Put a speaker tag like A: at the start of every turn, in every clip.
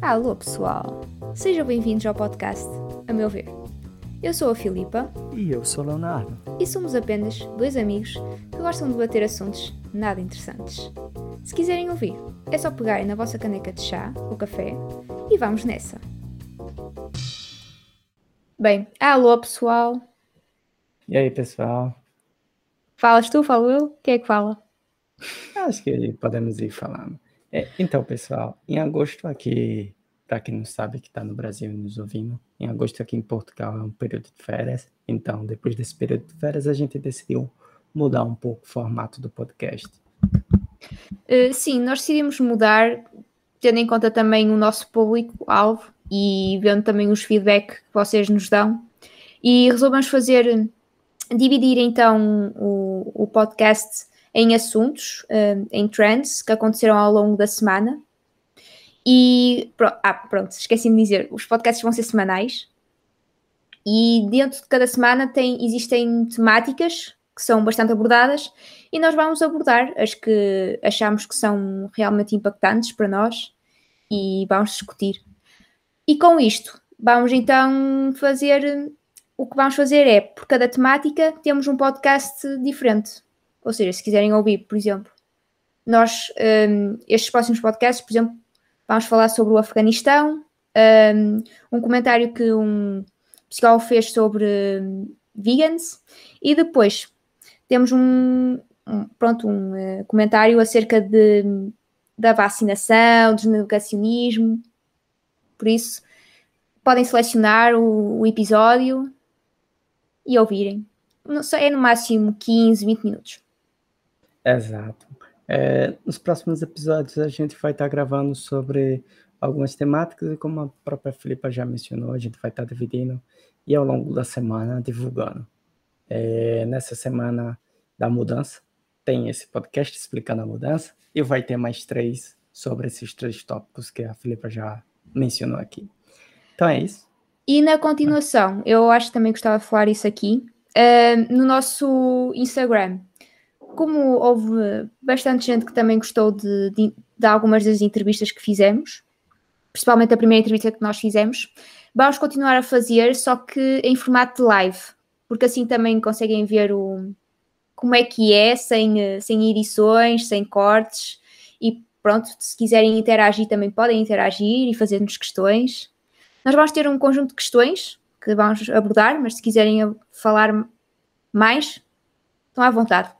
A: Alô pessoal, sejam bem-vindos ao podcast A Meu Ver. Eu sou a Filipa
B: E eu sou o Leonardo.
A: e somos apenas dois amigos que gostam de debater assuntos nada interessantes. Se quiserem ouvir, é só pegarem na vossa caneca de chá ou café e vamos nessa. Bem, alô pessoal.
B: E aí, pessoal?
A: Falas tu, falo eu? Quem é que fala?
B: Acho que podemos ir falando. É, então, pessoal, em agosto aqui, para quem não sabe que está no Brasil e nos ouvindo, em agosto aqui em Portugal é um período de férias. Então, depois desse período de férias, a gente decidiu mudar um pouco o formato do podcast.
A: Uh, sim, nós decidimos mudar, tendo em conta também o nosso público-alvo e vendo também os feedback que vocês nos dão. E resolvemos fazer, dividir então o, o podcast em assuntos, uh, em trends que aconteceram ao longo da semana. E pro- ah, pronto, esqueci de dizer, os podcasts vão ser semanais. E dentro de cada semana tem, existem temáticas que são bastante abordadas e nós vamos abordar as que achamos que são realmente impactantes para nós e vamos discutir. E com isto, vamos então fazer. O que vamos fazer é, por cada temática, temos um podcast diferente. Ou seja, se quiserem ouvir, por exemplo, nós, hum, estes próximos podcasts, por exemplo, vamos falar sobre o Afeganistão, hum, um comentário que um psicólogo fez sobre hum, vegans, e depois temos um, um- pronto, um eh, comentário acerca de, da vacinação, do negacionismo. Por isso, podem selecionar o, o episódio e ouvirem. É no máximo 15, 20 minutos.
B: Exato. É, nos próximos episódios a gente vai estar gravando sobre algumas temáticas e como a própria Filipa já mencionou, a gente vai estar dividindo e ao longo da semana divulgando. É, nessa semana da mudança tem esse podcast explicando a mudança e vai ter mais três sobre esses três tópicos que a Filipa já mencionou aqui. Então é isso.
A: E na continuação, eu acho que também gostava de falar isso aqui, eh, no nosso Instagram. Como houve bastante gente que também gostou de, de, de algumas das entrevistas que fizemos, principalmente a primeira entrevista que nós fizemos, vamos continuar a fazer, só que em formato de live, porque assim também conseguem ver o, como é que é, sem, sem edições, sem cortes, e pronto, se quiserem interagir também podem interagir e fazer-nos questões. Nós vamos ter um conjunto de questões que vamos abordar, mas se quiserem falar mais, estão à vontade.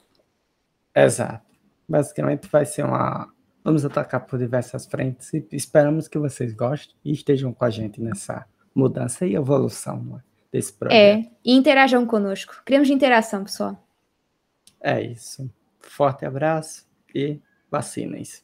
B: Exato. Basicamente vai ser uma. Vamos atacar por diversas frentes e esperamos que vocês gostem e estejam com a gente nessa mudança e evolução não é, desse projeto.
A: É, e interajam connosco. Queremos interação, pessoal.
B: É isso. Forte abraço e vacinem-se.